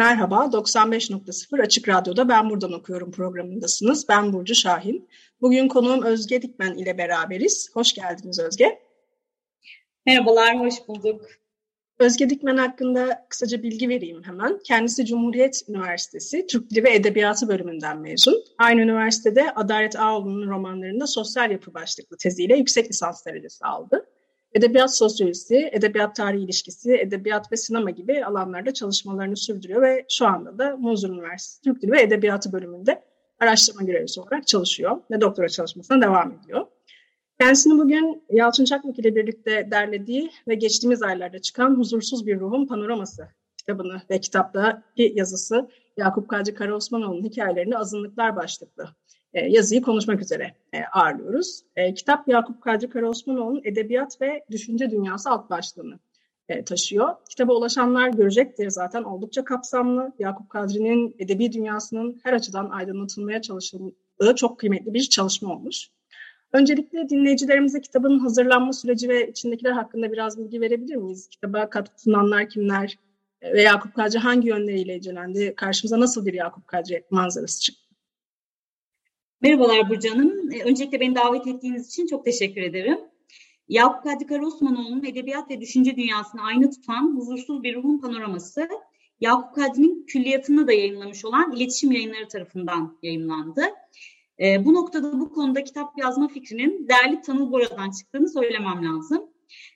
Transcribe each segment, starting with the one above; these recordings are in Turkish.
Merhaba, 95.0 Açık Radyo'da Ben Buradan Okuyorum programındasınız. Ben Burcu Şahin. Bugün konuğum Özge Dikmen ile beraberiz. Hoş geldiniz Özge. Merhabalar, hoş bulduk. Özge Dikmen hakkında kısaca bilgi vereyim hemen. Kendisi Cumhuriyet Üniversitesi Türk Dili ve Edebiyatı bölümünden mezun. Aynı üniversitede Adalet Ağoğlu'nun romanlarında sosyal yapı başlıklı teziyle yüksek lisans derecesi aldı. Edebiyat sosyolojisi, edebiyat tarihi ilişkisi, edebiyat ve sinema gibi alanlarda çalışmalarını sürdürüyor ve şu anda da Muzur Üniversitesi Türk Dili ve Edebiyatı bölümünde araştırma görevlisi olarak çalışıyor ve doktora çalışmasına devam ediyor. Kendisini bugün Yalçın Çakmak ile birlikte derlediği ve geçtiğimiz aylarda çıkan Huzursuz Bir Ruhun Panoraması kitabını ve kitaptaki yazısı Yakup Kadri Karaosmanoğlu'nun hikayelerini azınlıklar başlıklı e, yazıyı konuşmak üzere e, ağırlıyoruz. E, kitap Yakup Kadri Karaosmanoğlu'nun Edebiyat ve Düşünce Dünyası alt başlığını taşıyor. Kitaba ulaşanlar görecektir zaten oldukça kapsamlı. Yakup Kadri'nin edebi dünyasının her açıdan aydınlatılmaya çalışıldığı çok kıymetli bir çalışma olmuş. Öncelikle dinleyicilerimize kitabın hazırlanma süreci ve içindekiler hakkında biraz bilgi verebilir miyiz? Kitaba katkı sunanlar kimler ve Yakup Kadri hangi yönleriyle incelendi? Karşımıza nasıl bir Yakup Kadri manzarası çıktı? Merhabalar Burcu Hanım. E, öncelikle beni davet ettiğiniz için çok teşekkür ederim. Yakup Kadri Karaosmanoğlu'nun edebiyat ve düşünce dünyasını aynı tutan Huzursuz Bir Ruhun Panoraması, Yakup Kadri'nin külliyatını da yayınlamış olan iletişim yayınları tarafından yayınlandı. E, bu noktada bu konuda kitap yazma fikrinin değerli Tanıl Bora'dan çıktığını söylemem lazım.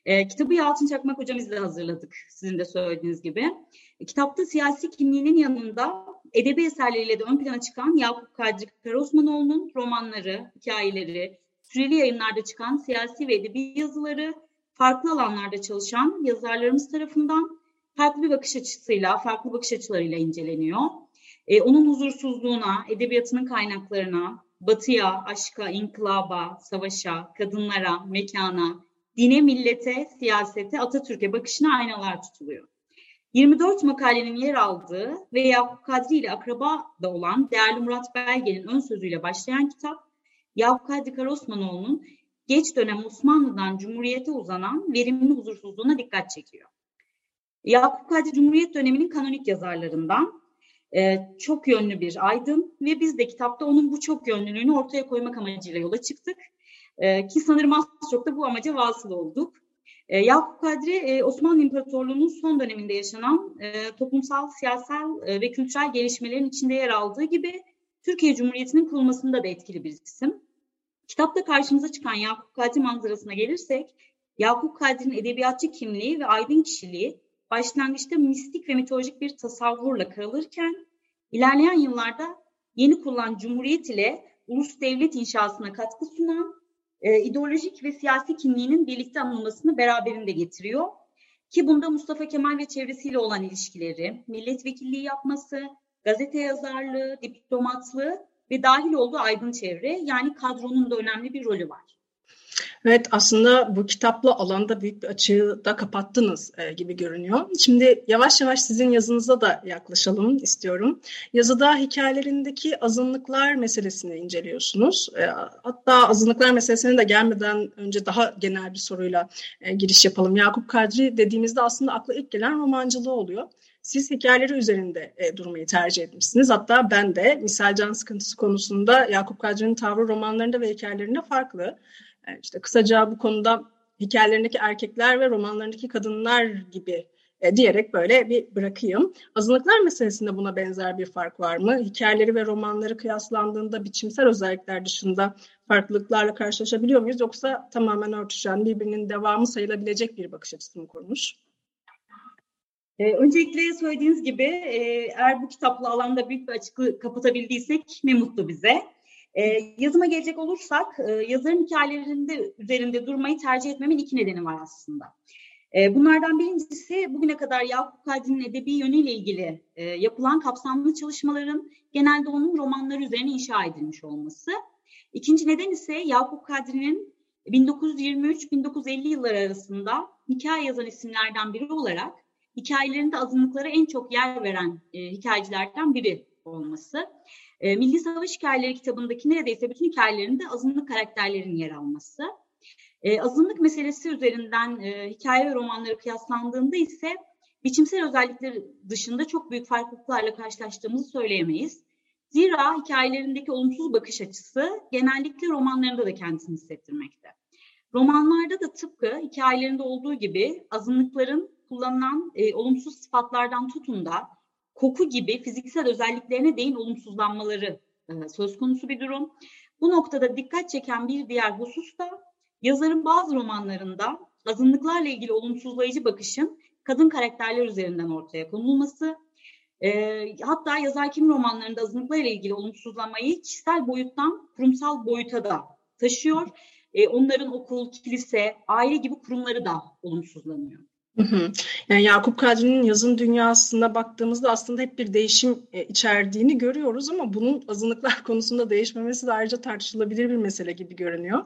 E, kitabı Yalçın Çakmak hocamızla hazırladık sizin de söylediğiniz gibi. E, kitapta siyasi kimliğinin yanında edebi eserleriyle de ön plana çıkan Yakup Kadri Karaosmanoğlu'nun romanları, hikayeleri, süreli yayınlarda çıkan siyasi ve edebi yazıları, farklı alanlarda çalışan yazarlarımız tarafından farklı bir bakış açısıyla, farklı bakış açılarıyla inceleniyor. Ee, onun huzursuzluğuna, edebiyatının kaynaklarına, batıya, aşka, inkılaba, savaşa, kadınlara, mekana, dine, millete, siyasete, Atatürk'e bakışına aynalar tutuluyor. 24 makalenin yer aldığı ve Yakup Kadri ile akraba da olan değerli Murat Belge'nin ön sözüyle başlayan kitap, Yakup Kadri Karosmanoğlu'nun geç dönem Osmanlı'dan Cumhuriyet'e uzanan verimli huzursuzluğuna dikkat çekiyor. Yakup Kadri Cumhuriyet döneminin kanonik yazarlarından e, çok yönlü bir aydın ve biz de kitapta onun bu çok yönlülüğünü ortaya koymak amacıyla yola çıktık. E, ki sanırım az çok da bu amaca vasıl olduk. E, Yakup Kadri e, Osmanlı İmparatorluğu'nun son döneminde yaşanan e, toplumsal, siyasal e, ve kültürel gelişmelerin içinde yer aldığı gibi Türkiye Cumhuriyeti'nin kurulmasında da etkili bir isim. Kitapta karşımıza çıkan Yakup Kadri manzarasına gelirsek, Yakup Kadri'nin edebiyatçı kimliği ve aydın kişiliği başlangıçta mistik ve mitolojik bir tasavvurla kırılırken, ilerleyen yıllarda yeni kurulan Cumhuriyet ile ulus devlet inşasına katkı sunan e, ideolojik ve siyasi kimliğinin birlikte anılmasını beraberinde getiriyor. Ki bunda Mustafa Kemal ve çevresiyle olan ilişkileri, milletvekilliği yapması, gazete yazarlığı, diplomatlığı ve dahil olduğu aydın çevre yani kadronun da önemli bir rolü var. Evet aslında bu kitapla alanda büyük bir açığı da kapattınız e, gibi görünüyor. Şimdi yavaş yavaş sizin yazınıza da yaklaşalım istiyorum. Yazıda hikayelerindeki azınlıklar meselesini inceliyorsunuz. E, hatta azınlıklar meselesine de gelmeden önce daha genel bir soruyla e, giriş yapalım. Yakup Kadri dediğimizde aslında akla ilk gelen romancılığı oluyor. Siz hikayeleri üzerinde e, durmayı tercih etmişsiniz. Hatta ben de misal can sıkıntısı konusunda Yakup Kadri'nin tavrı romanlarında ve hikayelerinde farklı. Yani işte kısaca bu konuda hikayelerindeki erkekler ve romanlarındaki kadınlar gibi e, diyerek böyle bir bırakayım. Azınlıklar meselesinde buna benzer bir fark var mı? Hikayeleri ve romanları kıyaslandığında biçimsel özellikler dışında farklılıklarla karşılaşabiliyor muyuz? Yoksa tamamen örtüşen, birbirinin devamı sayılabilecek bir bakış açısı mı kurmuş? Ee, öncelikle söylediğiniz gibi e, eğer bu kitapla alanda büyük bir açıklık kapatabildiysek ne mutlu bize. E, yazıma gelecek olursak e, yazarın hikayelerinde üzerinde durmayı tercih etmemin iki nedeni var aslında. E, bunlardan birincisi bugüne kadar Yakup Kadri'nin edebi yönüyle ilgili e, yapılan kapsamlı çalışmaların genelde onun romanları üzerine inşa edilmiş olması. İkinci neden ise Yakup Kadri'nin 1923-1950 yılları arasında hikaye yazan isimlerden biri olarak hikayelerinde azınlıklara en çok yer veren e, hikayecilerden biri olması. E, Milli Savaş Hikayeleri kitabındaki neredeyse bütün hikayelerinde azınlık karakterlerin yer alması. E, azınlık meselesi üzerinden e, hikaye ve romanları kıyaslandığında ise biçimsel özellikler dışında çok büyük farklılıklarla karşılaştığımızı söyleyemeyiz. Zira hikayelerindeki olumsuz bakış açısı genellikle romanlarında da kendisini hissettirmekte. Romanlarda da tıpkı hikayelerinde olduğu gibi azınlıkların kullanılan e, olumsuz sıfatlardan tutun da koku gibi fiziksel özelliklerine değin olumsuzlanmaları e, söz konusu bir durum. Bu noktada dikkat çeken bir diğer husus da yazarın bazı romanlarında azınlıklarla ilgili olumsuzlayıcı bakışın kadın karakterler üzerinden ortaya konulması e, hatta yazar kim romanlarında azınlıklarla ilgili olumsuzlamayı kişisel boyuttan kurumsal boyuta da taşıyor. E, onların okul, kilise, aile gibi kurumları da olumsuzlanıyor. Yani Yakup Kadri'nin yazın dünyasına baktığımızda aslında hep bir değişim e, içerdiğini görüyoruz ama bunun azınlıklar konusunda değişmemesi de ayrıca tartışılabilir bir mesele gibi görünüyor.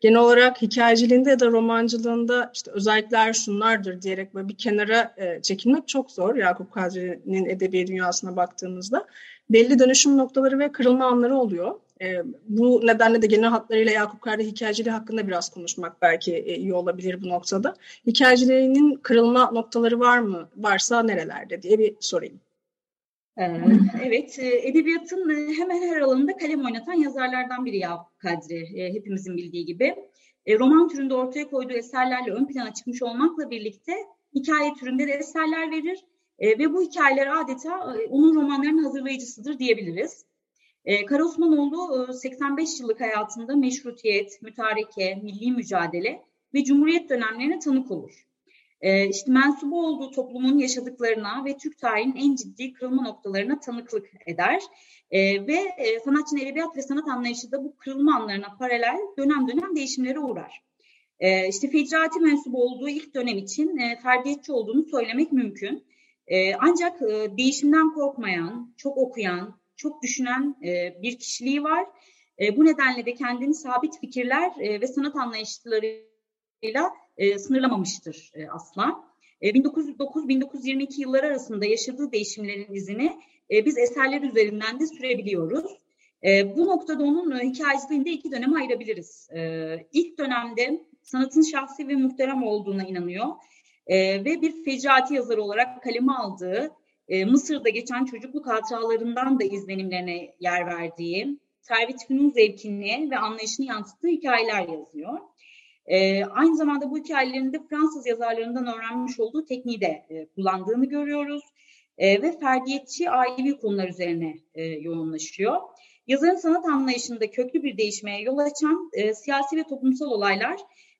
Genel olarak hikayeciliğinde ya da romancılığında işte özellikler şunlardır diyerek böyle bir kenara e, çekilmek çok zor Yakup Kadri'nin edebi dünyasına baktığımızda. Belli dönüşüm noktaları ve kırılma anları oluyor. E, bu nedenle de genel hatlarıyla Yakup Kadri hikayeciliği hakkında biraz konuşmak belki e, iyi olabilir bu noktada. Hikayeciliğinin kırılma noktaları var mı? Varsa nerelerde diye bir sorayım. Ee, evet, e, edebiyatın e, hemen her alanında kalem oynatan yazarlardan biri Yakup Kadri, hepimizin bildiği gibi. Roman türünde ortaya koyduğu eserlerle ön plana çıkmış olmakla birlikte hikaye türünde de eserler verir ve bu hikayeler adeta onun romanlarının hazırlayıcısıdır diyebiliriz. E, Karosmanoğlu 85 yıllık hayatında meşrutiyet, mütareke, milli mücadele ve cumhuriyet dönemlerine tanık olur. E, işte mensubu olduğu toplumun yaşadıklarına ve Türk tarihinin en ciddi kırılma noktalarına tanıklık eder. E, ve e, sanatçının edebiyat ve sanat anlayışı da bu kırılma anlarına paralel dönem dönem değişimlere uğrar. E, işte Fecrati mensubu olduğu ilk dönem için e, ferdiyetçi olduğunu söylemek mümkün. E, ancak e, değişimden korkmayan, çok okuyan, çok düşünen e, bir kişiliği var. E, bu nedenle de kendini sabit fikirler e, ve sanat anlayışlarıyla sınırlamamıştır e, asla. E, 1909-1922 yılları arasında yaşadığı değişimlerin izini biz eserler üzerinden de sürebiliyoruz. Bu noktada onun e, hikayeciliğinde iki döneme ayırabiliriz. E, ilk dönemde sanatın şahsi ve muhterem olduğuna inanıyor ve bir fecrati yazarı olarak kaleme aldığı e, Mısır'da geçen çocukluk hatıralarından da izlenimlerine yer verdiği, Servet Fünun zevkini ve anlayışını yansıttığı hikayeler yazıyor. E, aynı zamanda bu hikayelerinde Fransız yazarlarından öğrenmiş olduğu tekniği de e, kullandığını görüyoruz. E, ve ferdiyetçi ailevi konular üzerine e, yoğunlaşıyor. Yazarın sanat anlayışında köklü bir değişmeye yol açan e, siyasi ve toplumsal olaylar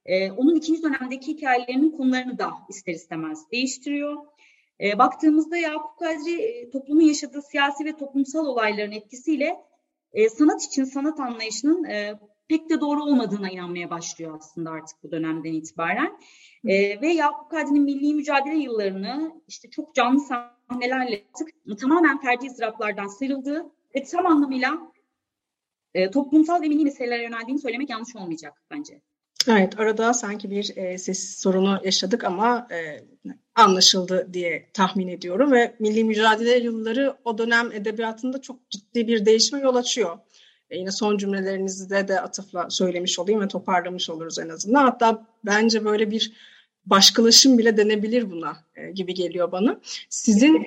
e, onun ikinci dönemdeki hikayelerinin konularını da ister istemez değiştiriyor. E, baktığımızda Yakup Kadri e, toplumun yaşadığı siyasi ve toplumsal olayların etkisiyle e, sanat için sanat anlayışının e, pek de doğru olmadığına inanmaya başlıyor aslında artık bu dönemden itibaren. E, ve Yakup Kadri'nin milli mücadele yıllarını işte çok canlı sahnelerle artık tamamen ferdi ızdıraplardan sıyrıldığı ve tam anlamıyla e, toplumsal ve milli meselelere yöneldiğini söylemek yanlış olmayacak bence. Evet, arada sanki bir e, ses sorunu yaşadık ama e, anlaşıldı diye tahmin ediyorum ve milli mücadele yılları o dönem edebiyatında çok ciddi bir değişime yol açıyor. E, yine son cümlelerinizde de atıfla söylemiş olayım ve toparlamış oluruz en azından. Hatta bence böyle bir başkalaşım bile denebilir buna e, gibi geliyor bana. Sizin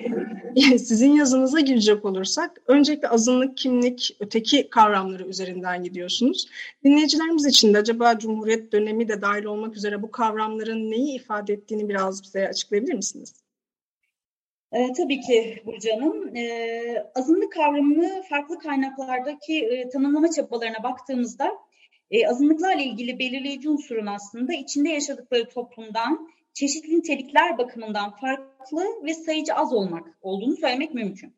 sizin yazınıza girecek olursak öncelikle azınlık, kimlik, öteki kavramları üzerinden gidiyorsunuz. Dinleyicilerimiz için de acaba Cumhuriyet dönemi de dahil olmak üzere bu kavramların neyi ifade ettiğini biraz bize açıklayabilir misiniz? E, tabii ki Burcu Hanım. E, azınlık kavramını farklı kaynaklardaki e, tanımlama çabalarına baktığımızda e, azınlıklarla ilgili belirleyici unsurun aslında içinde yaşadıkları toplumdan çeşitli nitelikler bakımından farklı ve sayıcı az olmak olduğunu söylemek mümkün.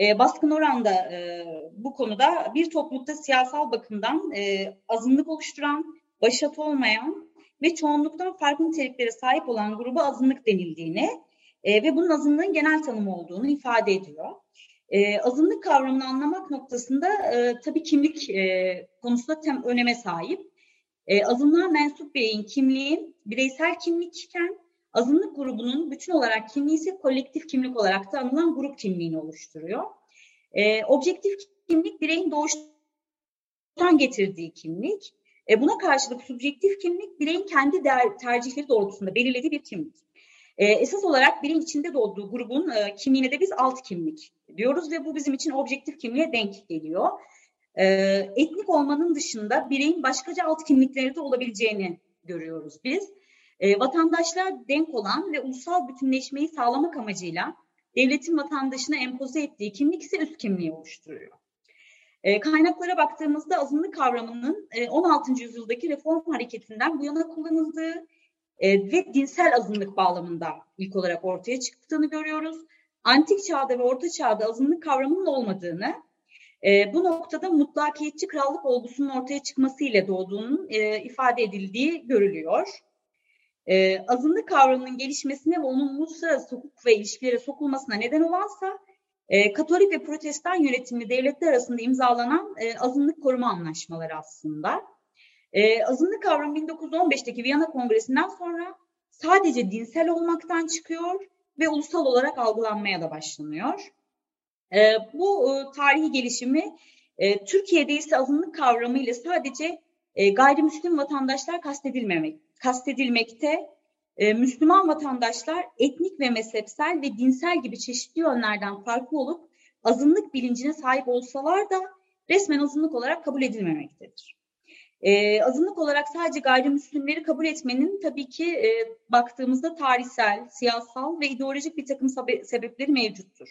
e, baskın oranda e, bu konuda bir toplulukta siyasal bakımdan e, azınlık oluşturan, başat olmayan ve çoğunluktan farklı niteliklere sahip olan gruba azınlık denildiğini e, ve bunun azınlığın genel tanımı olduğunu ifade ediyor. E, azınlık kavramını anlamak noktasında e, tabii kimlik e, konusunda tem öneme sahip. E, azınlığa mensup bireyin kimliği bireysel kimlikken azınlık grubunun bütün olarak kimliği ise kolektif kimlik olarak da anılan grup kimliğini oluşturuyor. E, objektif kimlik bireyin doğuştan getirdiği kimlik. E, buna karşılık subjektif kimlik bireyin kendi tercihleri doğrultusunda belirlediği bir kimlik. E, esas olarak bireyin içinde doğduğu grubun e, kimliğine de biz alt kimlik diyoruz ve bu bizim için objektif kimliğe denk geliyor. E, etnik olmanın dışında bireyin başkaca alt kimlikleri de olabileceğini görüyoruz biz. E, vatandaşlar denk olan ve ulusal bütünleşmeyi sağlamak amacıyla devletin vatandaşına empoze ettiği kimlik ise üst kimliği oluşturuyor. E, kaynaklara baktığımızda azınlık kavramının e, 16. yüzyıldaki reform hareketinden bu yana kullanıldığı e, ve dinsel azınlık bağlamında ilk olarak ortaya çıktığını görüyoruz. Antik çağda ve orta çağda azınlık kavramının olmadığını, e, bu noktada mutlakiyetçi krallık olgusunun ortaya çıkması ile doğduğunun e, ifade edildiği görülüyor. E, azınlık kavramının gelişmesine ve onun uluslararası hukuk ve ilişkilere sokulmasına neden olansa Katolik ve Protestan yönetimli devletler arasında imzalanan azınlık koruma anlaşmaları aslında. E, azınlık kavramı 1915'teki Viyana Kongresi'nden sonra sadece dinsel olmaktan çıkıyor ve ulusal olarak algılanmaya da başlanıyor. E, bu e, tarihi gelişimi e, Türkiye'de ise azınlık kavramı ile sadece e, gayrimüslim vatandaşlar kastedilmemek, kastedilmekte. E, Müslüman vatandaşlar etnik ve mezhepsel ve dinsel gibi çeşitli yönlerden farklı olup azınlık bilincine sahip olsalar da resmen azınlık olarak kabul edilmemektedir. E, azınlık olarak sadece gayrimüslimleri kabul etmenin tabii ki e, baktığımızda tarihsel, siyasal ve ideolojik bir takım sebepleri mevcuttur.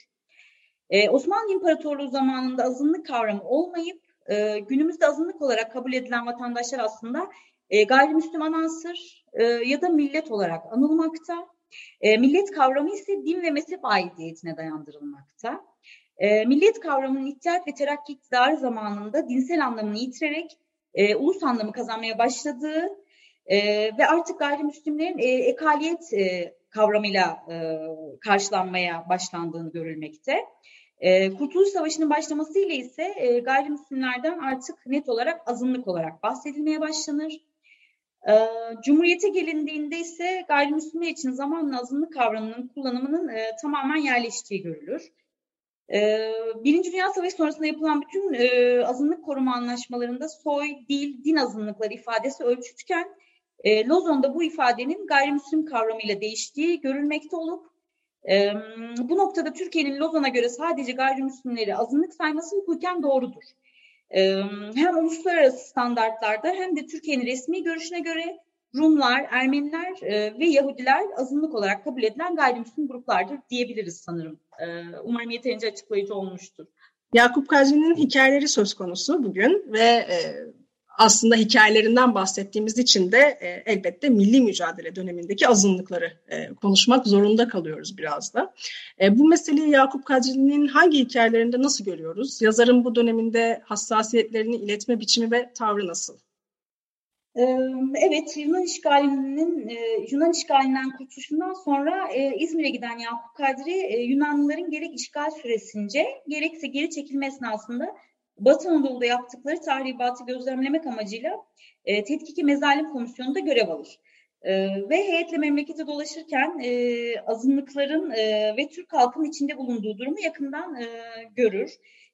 E, Osmanlı İmparatorluğu zamanında azınlık kavramı olmayıp e, günümüzde azınlık olarak kabul edilen vatandaşlar aslında e, gayrimüslim anansır e, ya da millet olarak anılmakta. E, millet kavramı ise din ve mezhep aidiyetine dayandırılmakta. E, millet kavramının İttihat ve Terakki iktidarı zamanında dinsel anlamını yitirerek e, ulus anlamı kazanmaya başladığı e, ve artık gayrimüslimlerin e, ekaliyet e, kavramıyla e, karşılanmaya başlandığını görülmekte. E, Kurtuluş Savaşı'nın başlamasıyla ise e, gayrimüslimlerden artık net olarak azınlık olarak bahsedilmeye başlanır. E, Cumhuriyete gelindiğinde ise gayrimüslimler için zamanla azınlık kavramının kullanımının e, tamamen yerleştiği görülür. Ee, Birinci Dünya Savaşı sonrasında yapılan bütün e, azınlık koruma anlaşmalarında soy, dil, din azınlıkları ifadesi ölçütken e, Lozon'da bu ifadenin gayrimüslim kavramıyla değiştiği görülmekte olup e, bu noktada Türkiye'nin Lozon'a göre sadece gayrimüslimleri azınlık sayması hukuken doğrudur. Hem uluslararası standartlarda hem de Türkiye'nin resmi görüşüne göre Rumlar, Ermeniler e, ve Yahudiler azınlık olarak kabul edilen gayrimüslim gruplardır diyebiliriz sanırım. E, umarım yeterince açıklayıcı olmuştur. Yakup Kadri'nin hikayeleri söz konusu bugün ve e, aslında hikayelerinden bahsettiğimiz için de elbette milli mücadele dönemindeki azınlıkları konuşmak zorunda kalıyoruz biraz da. Bu meseleyi Yakup Kadri'nin hangi hikayelerinde nasıl görüyoruz? Yazarın bu döneminde hassasiyetlerini iletme biçimi ve tavrı nasıl? Evet, Yunan işgalinin Yunan işgalinden kurtuluşundan sonra İzmir'e giden Yakup Kadri Yunanlıların gerek işgal süresince gerekse geri çekilme esnasında Batı Anadolu'da yaptıkları tahribatı gözlemlemek amacıyla Tetkiki Mezalim Komisyonu'nda görev alır. Ve heyetle memlekete dolaşırken azınlıkların ve Türk halkının içinde bulunduğu durumu yakından görür.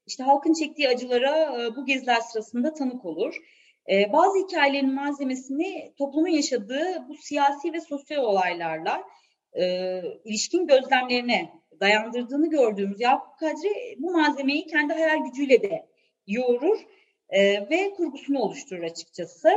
İşte halkın çektiği acılara bu geziler sırasında tanık olur e, bazı hikayelerin malzemesini toplumun yaşadığı bu siyasi ve sosyal olaylarla e, ilişkin gözlemlerine dayandırdığını gördüğümüz Yakup Kadri bu malzemeyi kendi hayal gücüyle de yoğurur e, ve kurgusunu oluşturur açıkçası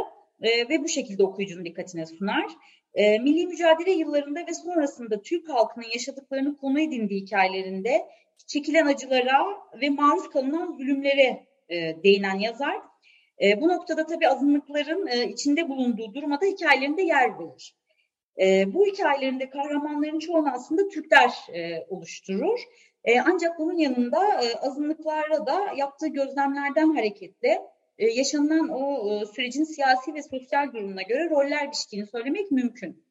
e, ve bu şekilde okuyucunun dikkatine sunar. E, milli mücadele yıllarında ve sonrasında Türk halkının yaşadıklarını konu edindiği hikayelerinde çekilen acılara ve maruz kalınan zulümlere e, değinen yazar e, bu noktada tabii azınlıkların e, içinde bulunduğu duruma da hikayelerinde yer verir. E, bu hikayelerinde kahramanların çoğunu aslında Türkler e, oluşturur E, ancak bunun yanında e, azınlıklara da yaptığı gözlemlerden hareketle e, yaşanılan o e, sürecin siyasi ve sosyal durumuna göre roller biçtiğini söylemek mümkün.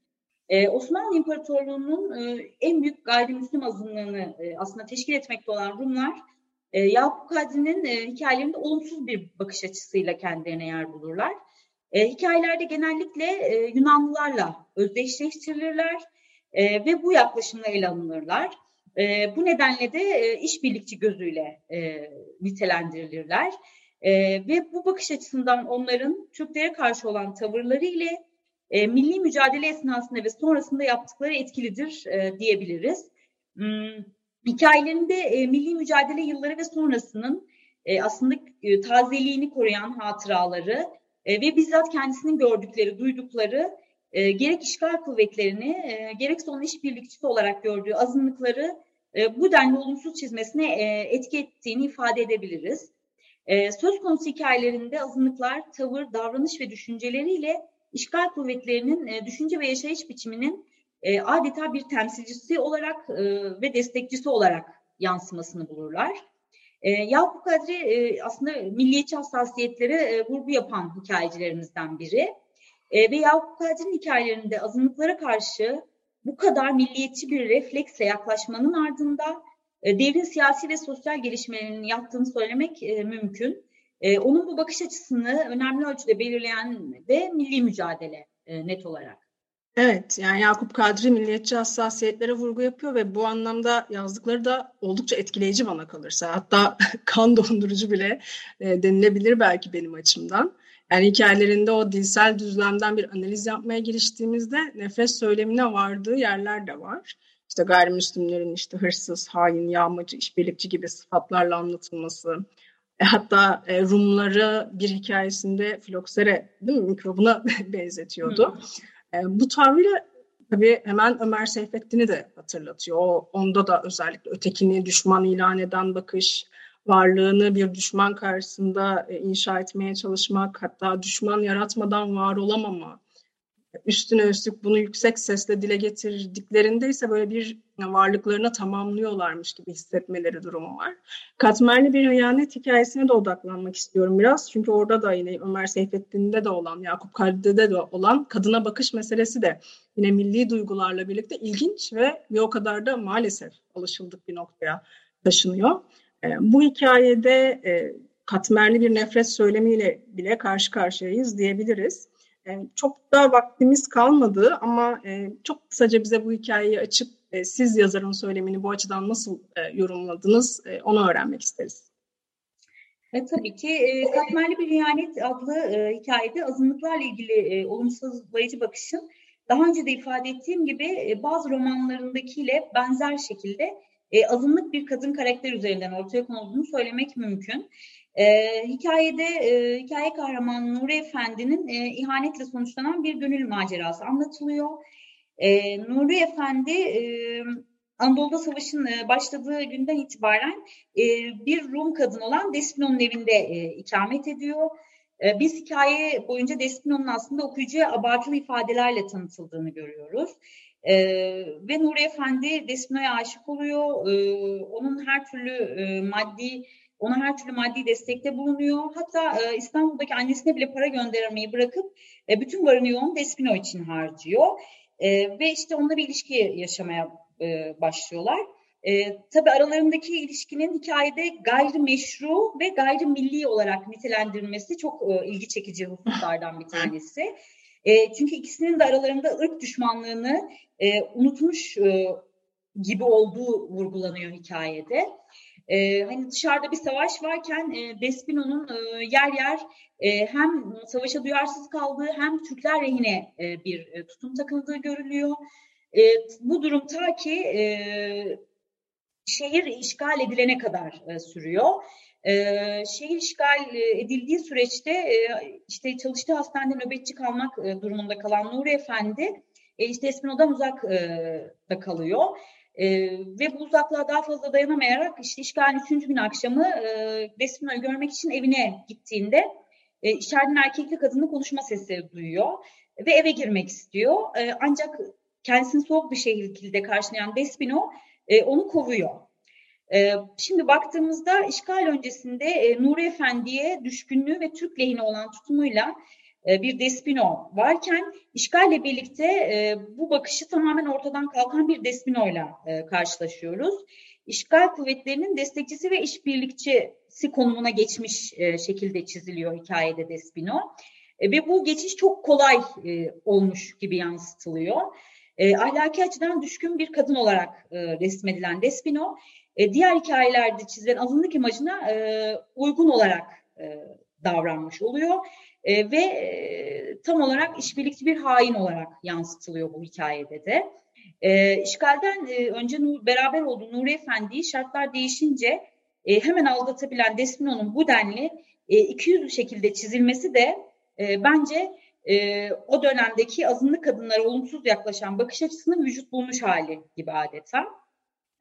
E, Osmanlı İmparatorluğu'nun e, en büyük gayrimüslim azınlığını e, aslında teşkil etmekte olan Rumlar, e, Yakup Kadri'nin e, hikayelerinde olumsuz bir bakış açısıyla kendilerine yer bulurlar. E, hikayelerde genellikle e, Yunanlılarla özdeşleştirilirler e, ve bu yaklaşımla ele alınırlar. E, bu nedenle de e, işbirlikçi gözüyle e, nitelendirilirler. E, ve bu bakış açısından onların Türklere karşı olan tavırları ile e, milli mücadele esnasında ve sonrasında yaptıkları etkilidir e, diyebiliriz. Hmm, hikayelerinde e, milli mücadele yılları ve sonrasının e, aslında e, tazeliğini koruyan hatıraları e, ve bizzat kendisinin gördükleri, duydukları e, gerek işgal kuvvetlerini e, gerekse onun işbirlikçisi olarak gördüğü azınlıkları e, bu denli olumsuz çizmesine e, etki ettiğini ifade edebiliriz. E, söz konusu hikayelerinde azınlıklar tavır, davranış ve düşünceleriyle işgal kuvvetlerinin e, düşünce ve yaşayış biçiminin e, adeta bir temsilcisi olarak e, ve destekçisi olarak yansımasını bulurlar. E, Yakup Kadri e, aslında milliyetçi hassasiyetlere e, vurgu yapan hikayecilerimizden biri. E, ve Yakup Kadri'nin hikayelerinde azınlıklara karşı bu kadar milliyetçi bir refleksle yaklaşmanın ardında e, devrin siyasi ve sosyal gelişmelerinin yattığını söylemek e, mümkün. E, onun bu bakış açısını önemli ölçüde belirleyen de milli mücadele e, net olarak. Evet, yani Yakup Kadri milliyetçi hassasiyetlere vurgu yapıyor ve bu anlamda yazdıkları da oldukça etkileyici bana kalırsa. Hatta kan dondurucu bile e, denilebilir belki benim açımdan. Yani hikayelerinde o dilsel düzlemden bir analiz yapmaya giriştiğimizde nefret söylemine vardığı yerler de var. İşte gayrimüslimlerin işte hırsız, hain, yağmacı, işbirlikçi gibi sıfatlarla anlatılması. E, hatta e, Rumları bir hikayesinde filoksere değil mi, mikrobuna benzetiyordu. E, bu tavrıyla tabii hemen Ömer Seyfettin'i de hatırlatıyor. Onda da özellikle ötekini düşman ilan eden bakış, varlığını bir düşman karşısında e, inşa etmeye çalışmak, hatta düşman yaratmadan var olamama, üstüne üstlük bunu yüksek sesle dile getirdiklerinde ise böyle bir varlıklarına tamamlıyorlarmış gibi hissetmeleri durumu var. Katmerli bir hayanet hikayesine de odaklanmak istiyorum biraz. Çünkü orada da yine Ömer Seyfettin'de de olan, Yakup Kadri'de de olan kadına bakış meselesi de yine milli duygularla birlikte ilginç ve bir o kadar da maalesef alışıldık bir noktaya taşınıyor. E, bu hikayede e, katmerli bir nefret söylemiyle bile karşı karşıyayız diyebiliriz. E, çok da vaktimiz kalmadı ama çok kısaca bize bu hikayeyi açıp siz yazarın söylemini bu açıdan nasıl yorumladınız onu öğrenmek isteriz. E, tabii ki e, Katmerli Bir Hıyanet adlı e, hikayede azınlıklarla ilgili e, olumsuzlayıcı bakışın daha önce de ifade ettiğim gibi e, bazı romanlarındakiyle benzer şekilde e, azınlık bir kadın karakter üzerinden ortaya konulduğunu söylemek mümkün. E, hikayede e, hikaye kahramanı Nuri Efendi'nin e, ihanetle sonuçlanan bir gönül macerası anlatılıyor. E, Nuri Efendi e, Anadolu'da savaşın e, başladığı günden itibaren e, bir Rum kadın olan Despino'nun evinde e, ikamet ediyor. E, biz hikaye boyunca Despino'nun aslında okuyucuya abartılı ifadelerle tanıtıldığını görüyoruz. E, ve Nuri Efendi Despino'ya aşık oluyor. E, onun her türlü e, maddi ona her türlü maddi destekte bulunuyor. Hatta e, İstanbul'daki annesine bile para göndermeyi bırakıp e, bütün varını yoğun Despino için harcıyor. E, ve işte onunla bir ilişki yaşamaya e, başlıyorlar. E, tabii aralarındaki ilişkinin hikayede gayrimeşru ve gayrimilli olarak nitelendirilmesi çok e, ilgi çekici hususlardan bir tanesi. E, çünkü ikisinin de aralarında ırk düşmanlığını e, unutmuş e, gibi olduğu vurgulanıyor hikayede. E, hani dışarıda bir savaş varken e, Despino'nun e, yer yer e, hem savaşa duyarsız kaldığı hem Türkler rehine e, bir e, tutum takıldığı görülüyor. E, bu durum ta ki e, şehir işgal edilene kadar e, sürüyor. E, şehir işgal edildiği süreçte e, işte çalıştığı hastanede nöbetçi kalmak e, durumunda kalan Nuri Efendi e, işte Espino'dan uzak e, da kalıyor. E, ve bu uzaklığa daha fazla dayanamayarak işte işgalin üçüncü gün akşamı e, Despino'yu görmek için evine gittiğinde e, içeriden erkekli kadınla konuşma sesleri duyuyor ve eve girmek istiyor. E, ancak kendisini soğuk bir şekilde karşılayan Despino e, onu kovuyor. Ee, şimdi baktığımızda işgal öncesinde e, Nuri Efendi'ye düşkünlüğü ve Türk lehine olan tutumuyla e, bir Despino varken işgalle birlikte e, bu bakışı tamamen ortadan kalkan bir Despino'yla karşılaşıyoruz. İşgal kuvvetlerinin destekçisi ve işbirlikçisi konumuna geçmiş şekilde çiziliyor hikayede Despino. Ve bu geçiş çok kolay olmuş gibi yansıtılıyor. Ahlaki açıdan düşkün bir kadın olarak resmedilen Despino e, diğer hikayelerde çizilen azınlık imajına e, uygun olarak e, davranmış oluyor e, ve tam olarak işbirlikçi bir hain olarak yansıtılıyor bu hikayede de. E, işgalden e, önce beraber olduğu Nuri Efendi'yi şartlar değişince e, hemen aldatabilen Despino'nun bu denli e, 200 şekilde çizilmesi de e, bence e, o dönemdeki azınlık kadınlara olumsuz yaklaşan bakış açısının vücut bulmuş hali gibi adeta.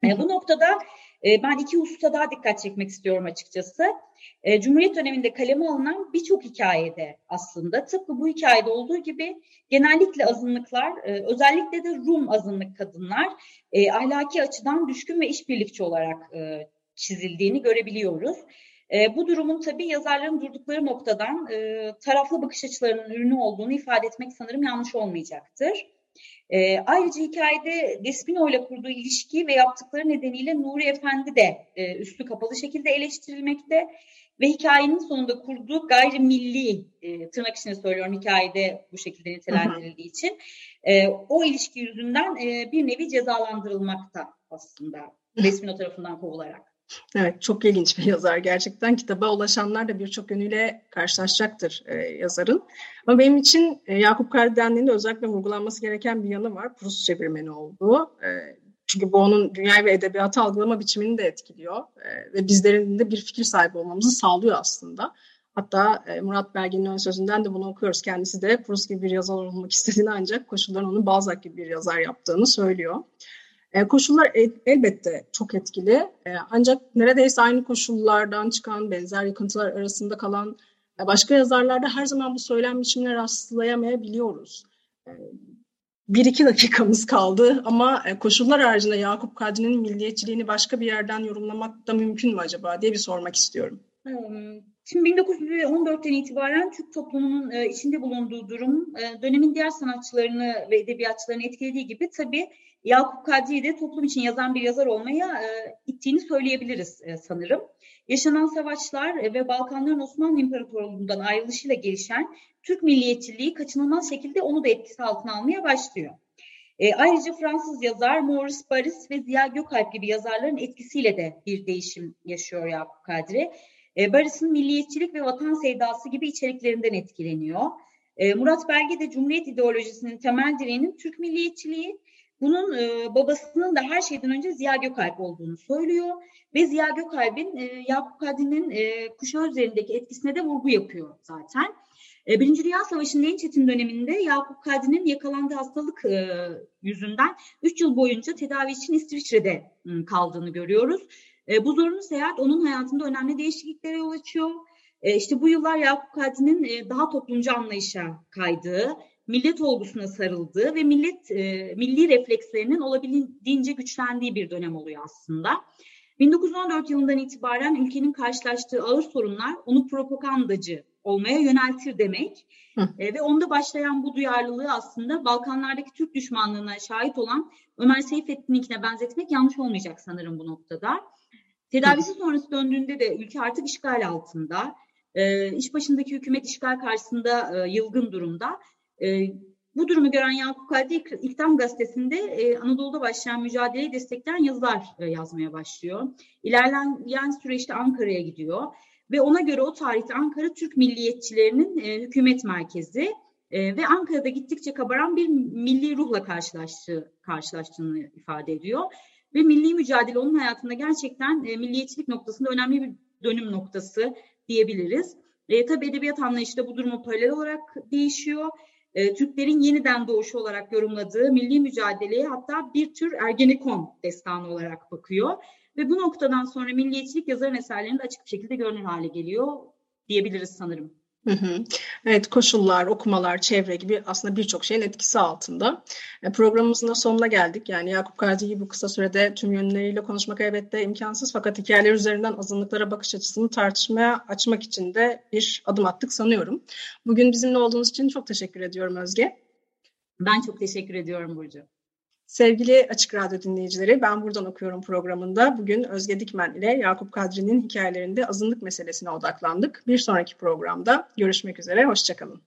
E, bu noktada ben iki hususa daha dikkat çekmek istiyorum açıkçası. E, Cumhuriyet döneminde kaleme alınan birçok hikayede aslında tıpkı bu hikayede olduğu gibi genellikle azınlıklar, e, özellikle de Rum azınlık kadınlar e, ahlaki açıdan düşkün ve işbirlikçi olarak e, çizildiğini görebiliyoruz. Bu durumun tabii yazarların durdukları noktadan taraflı bakış açılarının ürünü olduğunu ifade etmek sanırım yanlış olmayacaktır. E, ayrıca hikayede Despino ile kurduğu ilişki ve yaptıkları nedeniyle Nuri Efendi de e, üstü kapalı şekilde eleştirilmekte ve hikayenin sonunda kurduğu gayrimilli, e, tırnak içinde söylüyorum hikayede bu şekilde nitelendirildiği için, e, o ilişki yüzünden e, bir nevi cezalandırılmakta aslında Despino tarafından kovularak. Evet, çok ilginç bir yazar gerçekten. Kitaba ulaşanlar da birçok yönüyle karşılaşacaktır e, yazarın. Ama benim için e, Yakup Kadri'nin de özellikle vurgulanması gereken bir yanı var. Prus çevirmeni olduğu. E, çünkü bu onun dünya ve edebiyatı algılama biçimini de etkiliyor. E, ve bizlerin de bir fikir sahibi olmamızı sağlıyor aslında. Hatta e, Murat Belge'nin ön sözünden de bunu okuyoruz. Kendisi de Proust gibi bir yazar olmak istediğini ancak koşulların onu Balzac gibi bir yazar yaptığını söylüyor. E, koşullar el, elbette çok etkili. E, ancak neredeyse aynı koşullardan çıkan benzer yıkıntılar arasında kalan e, başka yazarlarda her zaman bu söylem biçimine rastlayamayabiliyoruz. Bir iki dakikamız kaldı ama koşullar haricinde Yakup Kadri'nin milliyetçiliğini başka bir yerden yorumlamak da mümkün mü acaba diye bir sormak istiyorum. Hmm. Şimdi 1914'ten itibaren Türk toplumunun içinde bulunduğu durum dönemin diğer sanatçılarını ve edebiyatçılarını etkilediği gibi tabii Yakup Kadri'yi de toplum için yazan bir yazar olmaya e, ittiğini söyleyebiliriz e, sanırım. Yaşanan savaşlar e, ve Balkanların Osmanlı İmparatorluğu'ndan ayrılışıyla gelişen Türk milliyetçiliği kaçınılmaz şekilde onu da etkisi altına almaya başlıyor. E, ayrıca Fransız yazar Maurice Barres ve Ziya Gökalp gibi yazarların etkisiyle de bir değişim yaşıyor Yakup Kadri. E, Barres'in milliyetçilik ve vatan sevdası gibi içeriklerinden etkileniyor. E, Murat Belge de Cumhuriyet ideolojisinin temel direğinin Türk milliyetçiliği, bunun e, babasının da her şeyden önce Ziya Gökalp olduğunu söylüyor ve Ziya Gökalp'in e, Yakup Kadri'nin e, kuşağı üzerindeki etkisine de vurgu yapıyor zaten. E, Birinci Dünya Savaşı'nın en çetin döneminde Yakup Kadri'nin yakalandığı hastalık e, yüzünden 3 yıl boyunca tedavi için İsviçre'de e, kaldığını görüyoruz. E, bu zorunlu seyahat onun hayatında önemli değişikliklere yol açıyor. E, işte bu yıllar Yakup Kadri'nin e, daha toplumcu anlayışa kaydığı, millet olgusuna sarıldığı ve millet e, milli reflekslerinin olabildiğince güçlendiği bir dönem oluyor aslında. 1914 yılından itibaren ülkenin karşılaştığı ağır sorunlar onu propagandacı olmaya yöneltir demek. E, ve onda başlayan bu duyarlılığı aslında Balkanlardaki Türk düşmanlığına şahit olan Ömer Seyfettin'inkine benzetmek yanlış olmayacak sanırım bu noktada. Tedavisi sonrası döndüğünde de ülke artık işgal altında. E, iş başındaki hükümet işgal karşısında e, yılgın durumda. E, bu durumu gören Yakup Kadri İktam Gazetesi'nde e, Anadolu'da başlayan mücadeleyi destekleyen yazılar e, yazmaya başlıyor. İlerleyen süreçte Ankara'ya gidiyor ve ona göre o tarihte Ankara Türk milliyetçilerinin e, hükümet merkezi e, ve Ankara'da gittikçe kabaran bir milli ruhla karşılaştığı, karşılaştığını ifade ediyor. Ve milli mücadele onun hayatında gerçekten e, milliyetçilik noktasında önemli bir dönüm noktası diyebiliriz. E, tabii edebiyat anlayışı da bu durumu paralel olarak değişiyor e, Türklerin yeniden doğuşu olarak yorumladığı milli mücadeleye hatta bir tür Ergenekon destanı olarak bakıyor. Ve bu noktadan sonra milliyetçilik yazarın eserlerinde açık bir şekilde görünür hale geliyor diyebiliriz sanırım. Evet, koşullar, okumalar, çevre gibi aslında birçok şeyin etkisi altında. E, programımızın da sonuna geldik. Yani Yakup Kadri gibi bu kısa sürede tüm yönleriyle konuşmak elbette imkansız. Fakat hikayeler üzerinden azınlıklara bakış açısını tartışmaya açmak için de bir adım attık sanıyorum. Bugün bizimle olduğunuz için çok teşekkür ediyorum Özge. Ben çok teşekkür ediyorum Burcu. Sevgili Açık Radyo dinleyicileri, ben buradan okuyorum programında. Bugün Özge Dikmen ile Yakup Kadri'nin hikayelerinde azınlık meselesine odaklandık. Bir sonraki programda görüşmek üzere, hoşçakalın.